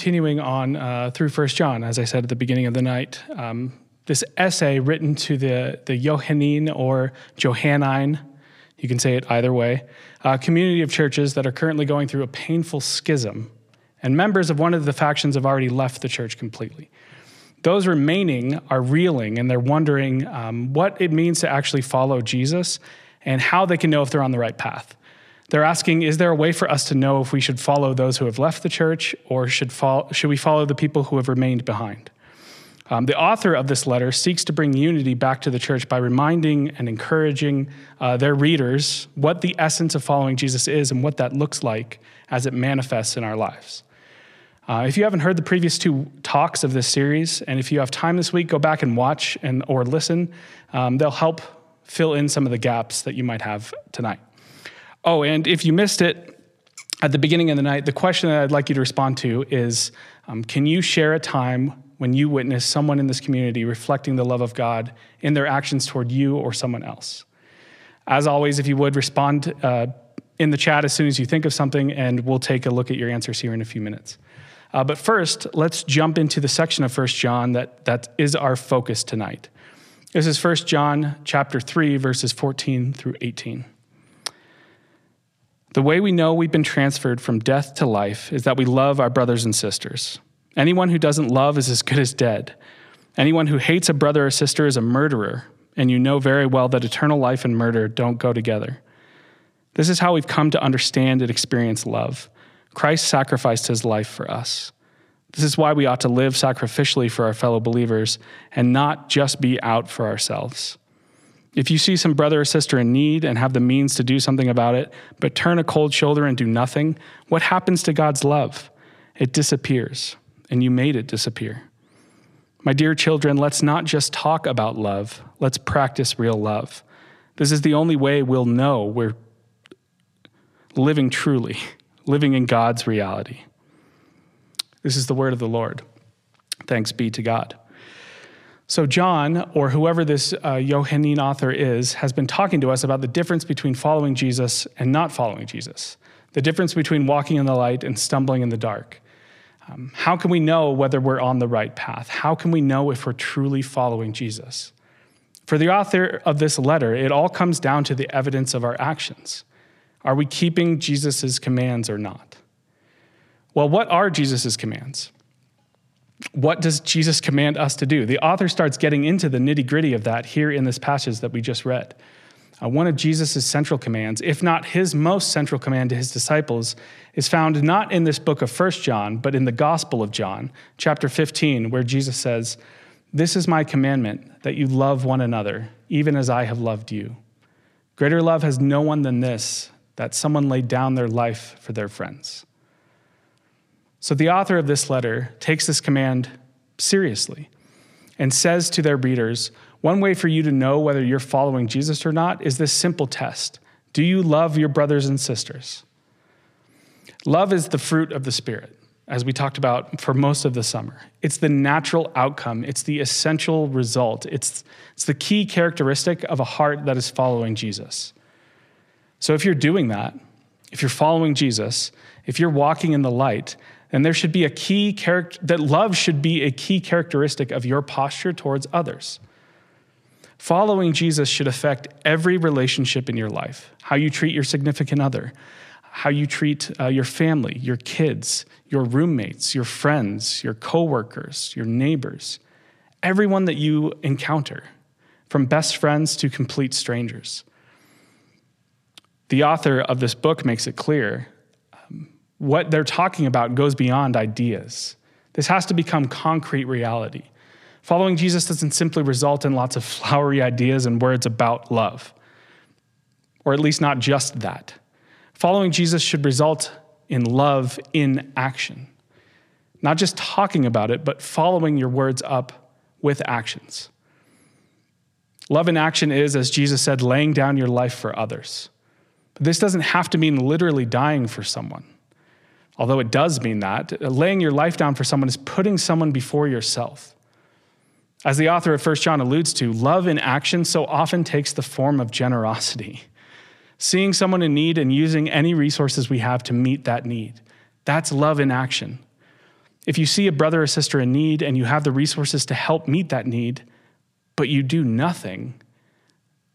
continuing on uh, through First John, as I said at the beginning of the night. Um, this essay written to the, the Johannine or Johannine, you can say it either way, a community of churches that are currently going through a painful schism, and members of one of the factions have already left the church completely. Those remaining are reeling and they're wondering um, what it means to actually follow Jesus and how they can know if they're on the right path. They're asking, is there a way for us to know if we should follow those who have left the church or should, follow, should we follow the people who have remained behind? Um, the author of this letter seeks to bring unity back to the church by reminding and encouraging uh, their readers what the essence of following Jesus is and what that looks like as it manifests in our lives. Uh, if you haven't heard the previous two talks of this series, and if you have time this week, go back and watch and or listen. Um, they'll help fill in some of the gaps that you might have tonight. Oh, and if you missed it at the beginning of the night, the question that I'd like you to respond to is um, Can you share a time when you witness someone in this community reflecting the love of God in their actions toward you or someone else? As always, if you would respond uh, in the chat as soon as you think of something, and we'll take a look at your answers here in a few minutes. Uh, but first, let's jump into the section of 1 John that, that is our focus tonight. This is 1 John chapter 3, verses 14 through 18. The way we know we've been transferred from death to life is that we love our brothers and sisters. Anyone who doesn't love is as good as dead. Anyone who hates a brother or sister is a murderer, and you know very well that eternal life and murder don't go together. This is how we've come to understand and experience love. Christ sacrificed his life for us. This is why we ought to live sacrificially for our fellow believers and not just be out for ourselves. If you see some brother or sister in need and have the means to do something about it, but turn a cold shoulder and do nothing, what happens to God's love? It disappears, and you made it disappear. My dear children, let's not just talk about love, let's practice real love. This is the only way we'll know we're living truly, living in God's reality. This is the word of the Lord. Thanks be to God. So, John, or whoever this uh, Johannine author is, has been talking to us about the difference between following Jesus and not following Jesus, the difference between walking in the light and stumbling in the dark. Um, how can we know whether we're on the right path? How can we know if we're truly following Jesus? For the author of this letter, it all comes down to the evidence of our actions. Are we keeping Jesus' commands or not? Well, what are Jesus' commands? What does Jesus command us to do? The author starts getting into the nitty gritty of that here in this passage that we just read. Uh, one of Jesus' central commands, if not his most central command to his disciples, is found not in this book of First John, but in the Gospel of John, chapter 15, where Jesus says, This is my commandment, that you love one another, even as I have loved you. Greater love has no one than this, that someone laid down their life for their friends. So the author of this letter takes this command seriously and says to their readers, one way for you to know whether you're following Jesus or not is this simple test Do you love your brothers and sisters? Love is the fruit of the Spirit, as we talked about for most of the summer. It's the natural outcome, it's the essential result, it's, it's the key characteristic of a heart that is following Jesus. So if you're doing that, if you're following Jesus, if you're walking in the light, and there should be a key character, that love should be a key characteristic of your posture towards others. Following Jesus should affect every relationship in your life how you treat your significant other, how you treat uh, your family, your kids, your roommates, your friends, your coworkers, your neighbors, everyone that you encounter, from best friends to complete strangers. The author of this book makes it clear what they're talking about goes beyond ideas. This has to become concrete reality. Following Jesus doesn't simply result in lots of flowery ideas and words about love, or at least not just that. Following Jesus should result in love in action. Not just talking about it, but following your words up with actions. Love in action is, as Jesus said, laying down your life for others. But this doesn't have to mean literally dying for someone although it does mean that, laying your life down for someone is putting someone before yourself. As the author of 1 John alludes to, love in action so often takes the form of generosity. Seeing someone in need and using any resources we have to meet that need. That's love in action. If you see a brother or sister in need and you have the resources to help meet that need, but you do nothing,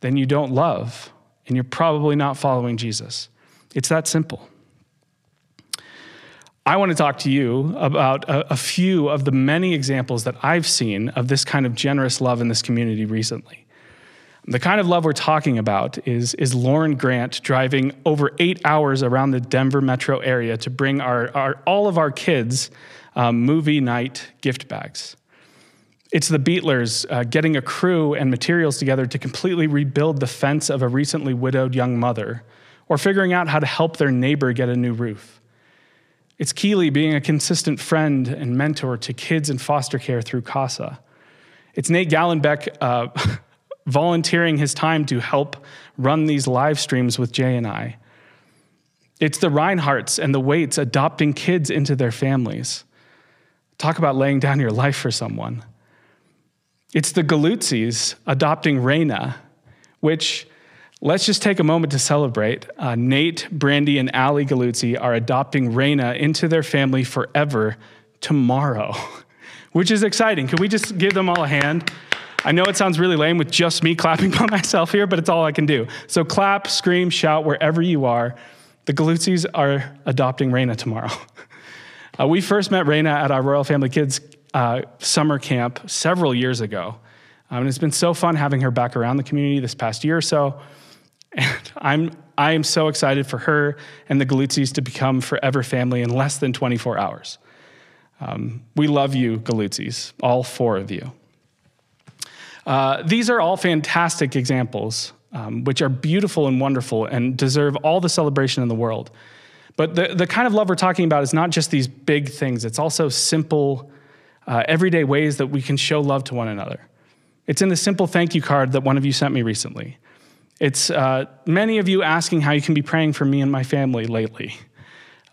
then you don't love, and you're probably not following Jesus. It's that simple. I want to talk to you about a, a, few of the many examples that I've seen of this kind of generous love in this community recently. The kind of love we're talking about is, is Lauren Grant driving over eight hours around the Denver metro area to bring our, our all of our kids um, movie night gift bags. It's the Beatlers uh, getting a crew and materials together to completely rebuild the fence of a recently widowed young mother, or figuring out how to help their neighbor get a new roof. It's Keeley being a consistent friend and mentor to kids in foster care through CASA. It's Nate Gallenbeck uh, volunteering his time to help run these live streams with Jay and I. It's the Reinhardts and the Waits adopting kids into their families. Talk about laying down your life for someone. It's the Galutzis adopting Reina, which Let's just take a moment to celebrate. Uh, Nate, Brandy, and Ali Galuzzi are adopting Raina into their family forever tomorrow, which is exciting. Can we just give them all a hand? I know it sounds really lame with just me clapping by myself here, but it's all I can do. So clap, scream, shout wherever you are. The Galuzzis are adopting Raina tomorrow. Uh, we first met Raina at our Royal Family Kids uh, summer camp several years ago. Um, and it's been so fun having her back around the community this past year or so. And I'm, I am so excited for her and the Galutzis to become forever family in less than 24 hours. Um, we love you, Galutzis, all four of you. Uh, these are all fantastic examples, um, which are beautiful and wonderful and deserve all the celebration in the world. But the, the kind of love we're talking about is not just these big things, it's also simple, uh, everyday ways that we can show love to one another. It's in the simple thank you card that one of you sent me recently. It's uh, many of you asking how you can be praying for me and my family lately.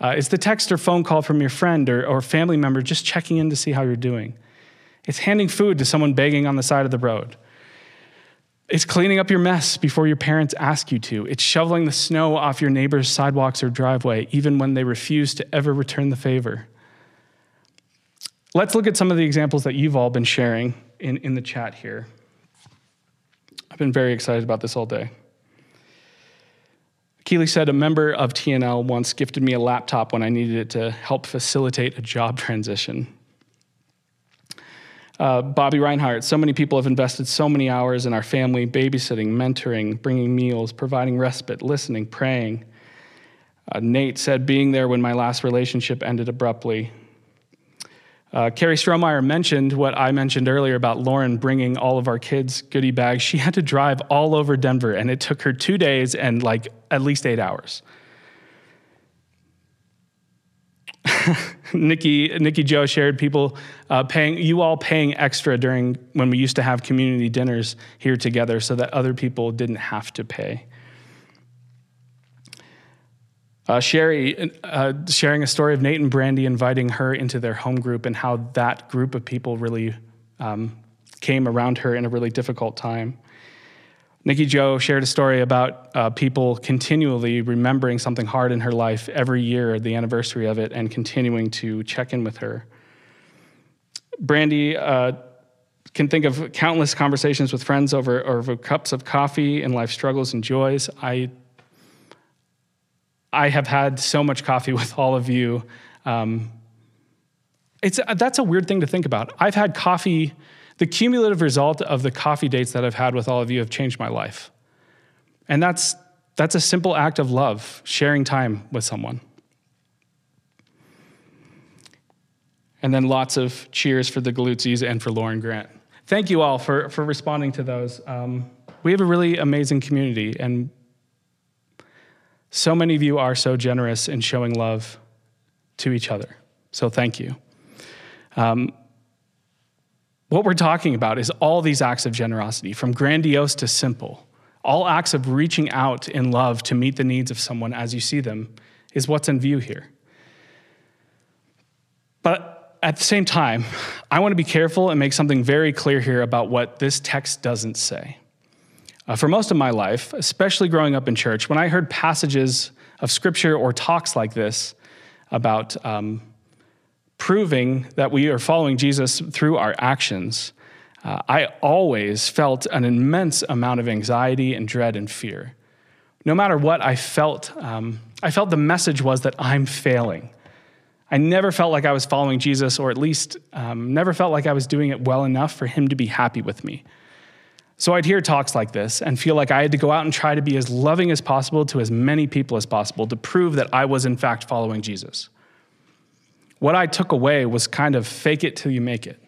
Uh, it's the text or phone call from your friend or, or family member just checking in to see how you're doing. It's handing food to someone begging on the side of the road. It's cleaning up your mess before your parents ask you to. It's shoveling the snow off your neighbor's sidewalks or driveway, even when they refuse to ever return the favor. Let's look at some of the examples that you've all been sharing in, in the chat here. I've been very excited about this all day. Keeley said a member of TNL once gifted me a laptop when I needed it to help facilitate a job transition. Uh, Bobby Reinhardt, so many people have invested so many hours in our family, babysitting, mentoring, bringing meals, providing respite, listening, praying. Uh, Nate said, being there when my last relationship ended abruptly, uh, Carrie Strohmeyer mentioned what I mentioned earlier about Lauren bringing all of our kids goodie bags. She had to drive all over Denver, and it took her two days and like at least eight hours. Nikki, Nikki Joe shared people uh, paying, you all paying extra during when we used to have community dinners here together so that other people didn't have to pay. Uh, Sherry uh, sharing a story of Nate and Brandy inviting her into their home group and how that group of people really um, came around her in a really difficult time. Nikki Joe shared a story about uh, people continually remembering something hard in her life every year, the anniversary of it, and continuing to check in with her. Brandy uh, can think of countless conversations with friends over, over cups of coffee and life struggles and joys. I I have had so much coffee with all of you. Um, it's, that's a weird thing to think about. I've had coffee, the cumulative result of the coffee dates that I've had with all of you have changed my life. And that's, that's a simple act of love, sharing time with someone. And then lots of cheers for the Galutzis and for Lauren Grant. Thank you all for, for responding to those. Um, we have a really amazing community, and so many of you are so generous in showing love to each other. So thank you. Um, what we're talking about is all these acts of generosity, from grandiose to simple. All acts of reaching out in love to meet the needs of someone as you see them is what's in view here. But at the same time, I want to be careful and make something very clear here about what this text doesn't say. Uh, for most of my life, especially growing up in church, when I heard passages of scripture or talks like this about um, proving that we are following Jesus through our actions, uh, I always felt an immense amount of anxiety and dread and fear. No matter what I felt, um, I felt the message was that I'm failing. I never felt like I was following Jesus, or at least um, never felt like I was doing it well enough for him to be happy with me. So I'd hear talks like this and feel like I had to go out and try to be as loving as possible to as many people as possible to prove that I was, in fact, following Jesus. What I took away was kind of fake it till you make it.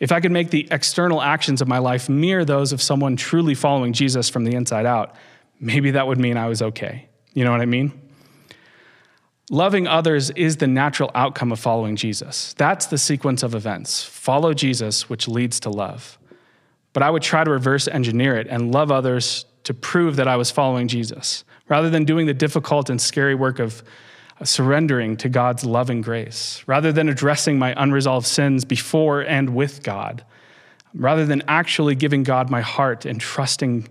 If I could make the external actions of my life mirror those of someone truly following Jesus from the inside out, maybe that would mean I was okay. You know what I mean? Loving others is the natural outcome of following Jesus. That's the sequence of events. Follow Jesus, which leads to love. But I would try to reverse engineer it and love others to prove that I was following Jesus, rather than doing the difficult and scary work of surrendering to God's loving grace, rather than addressing my unresolved sins before and with God, rather than actually giving God my heart and trusting.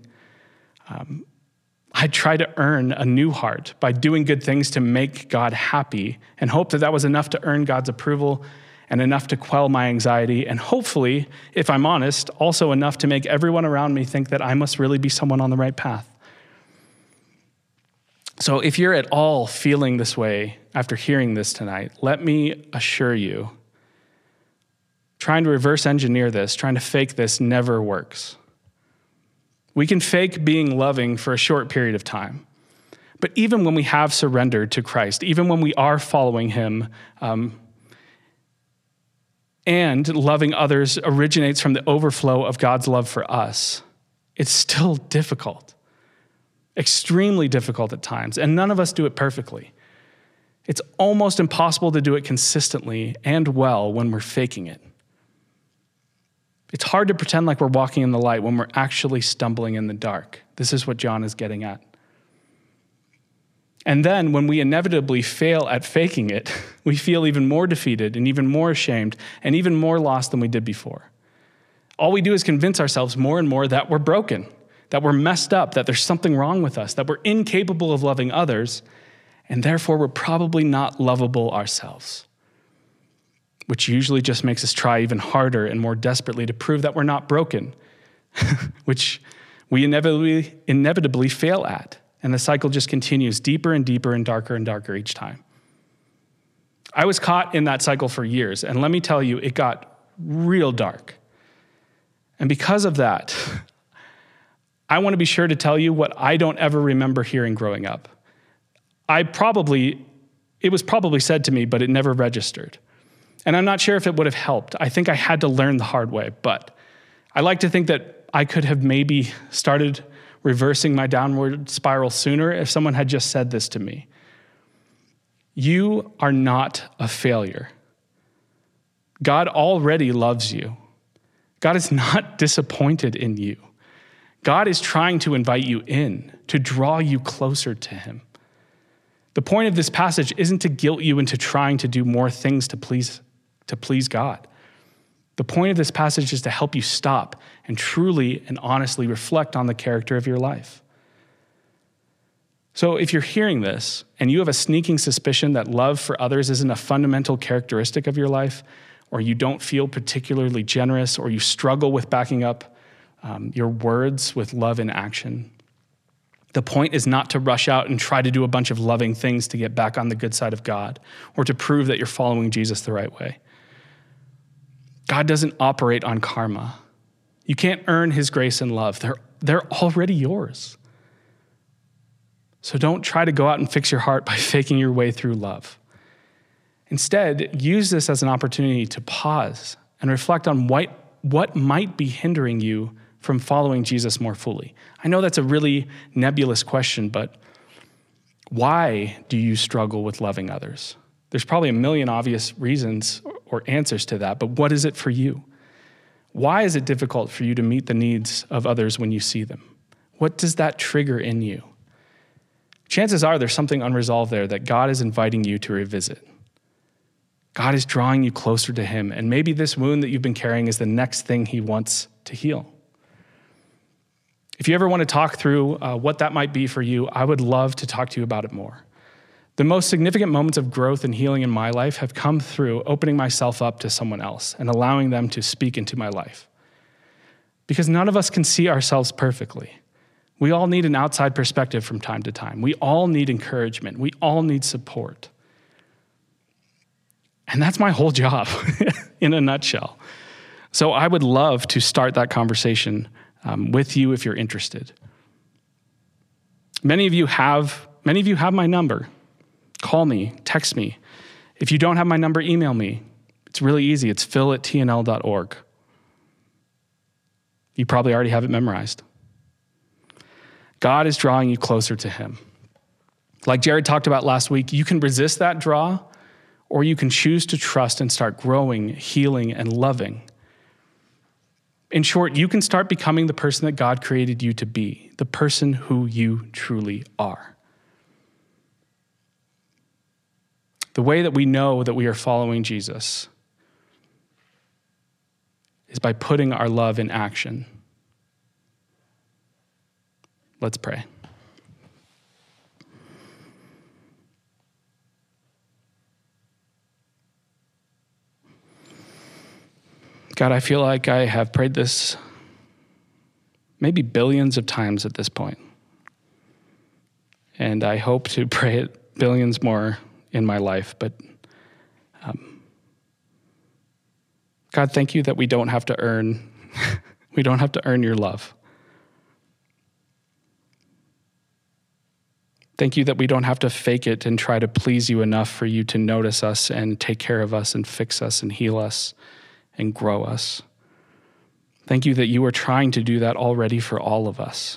Um, I try to earn a new heart by doing good things to make God happy and hope that that was enough to earn God's approval and enough to quell my anxiety, and hopefully, if I'm honest, also enough to make everyone around me think that I must really be someone on the right path. So, if you're at all feeling this way after hearing this tonight, let me assure you trying to reverse engineer this, trying to fake this, never works. We can fake being loving for a short period of time. But even when we have surrendered to Christ, even when we are following Him, um, and loving others originates from the overflow of God's love for us, it's still difficult extremely difficult at times, and none of us do it perfectly. It's almost impossible to do it consistently and well when we're faking it. It's hard to pretend like we're walking in the light when we're actually stumbling in the dark. This is what John is getting at. And then when we inevitably fail at faking it, we feel even more defeated and even more ashamed and even more lost than we did before. All we do is convince ourselves more and more that we're broken that we're messed up, that there's something wrong with us, that we're incapable of loving others, and therefore we're probably not lovable ourselves. Which usually just makes us try even harder and more desperately to prove that we're not broken, which we inevitably, inevitably fail at. And the cycle just continues deeper and deeper and darker and darker each time. I was caught in that cycle for years, and let me tell you, it got real dark. And because of that, I want to be sure to tell you what I don't ever remember hearing growing up. I probably, it was probably said to me, but it never registered. And I'm not sure if it would have helped. I think I had to learn the hard way, but I like to think that I could have maybe started reversing my downward spiral sooner if someone had just said this to me. You are not a failure. God already loves you. God is not disappointed in you. God is trying to invite you in, to draw you closer to Him. The point of this passage isn't to guilt you into trying to do more things to please, to please God. The point of this passage is to help you stop and truly and honestly reflect on the character of your life. So, if you're hearing this and you have a sneaking suspicion that love for others isn't a fundamental characteristic of your life, or you don't feel particularly generous, or you struggle with backing up um, your words with love in action. The point is not to rush out and try to do a bunch of loving things to get back on the good side of God or to prove that you're following Jesus the right way. God doesn't operate on karma. You can't earn his grace and love, they're, they're already yours. So don't try to go out and fix your heart by faking your way through love. Instead, use this as an opportunity to pause and reflect on what, what might be hindering you from following Jesus more fully? I know that's a really nebulous question, but why do you struggle with loving others? There's probably a million obvious reasons or answers to that, but what is it for you? Why is it difficult for you to meet the needs of others when you see them? What does that trigger in you? Chances are there's something unresolved there that God is inviting you to revisit. God is drawing you closer to Him, and maybe this wound that you've been carrying is the next thing He wants to heal. If you ever want to talk through uh, what that might be for you, I would love to talk to you about it more. The most significant moments of growth and healing in my life have come through opening myself up to someone else and allowing them to speak into my life. Because none of us can see ourselves perfectly. We all need an outside perspective from time to time. We all need encouragement. We all need support. And that's my whole job in a nutshell. So I would love to start that conversation um, with you if you're interested. Many of you have many of you have my number. Call me, text me. If you don't have my number, email me. It's really easy. It's phil at tnl.org. You probably already have it memorized. God is drawing you closer to Him. Like Jared talked about last week, you can resist that draw, or you can choose to trust and start growing, healing, and loving. In short, you can start becoming the person that God created you to be, the person who you truly are. The way that we know that we are following Jesus is by putting our love in action. Let's pray. God, I feel like I have prayed this maybe billions of times at this point. And I hope to pray it billions more in my life. But um, God, thank you that we don't have to earn, we don't have to earn your love. Thank you that we don't have to fake it and try to please you enough for you to notice us and take care of us and fix us and heal us and grow us. Thank you that you are trying to do that already for all of us.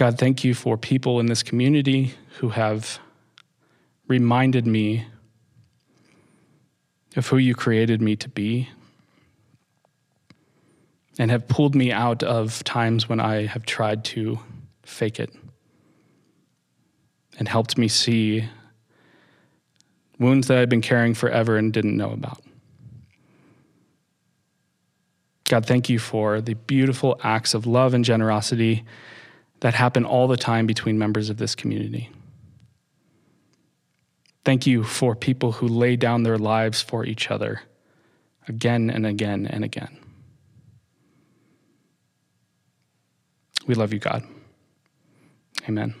God, thank you for people in this community who have reminded me of who you created me to be and have pulled me out of times when I have tried to fake it and helped me see wounds that I've been carrying forever and didn't know about. God, thank you for the beautiful acts of love and generosity that happen all the time between members of this community. Thank you for people who lay down their lives for each other again and again and again. We love you, God. Amen.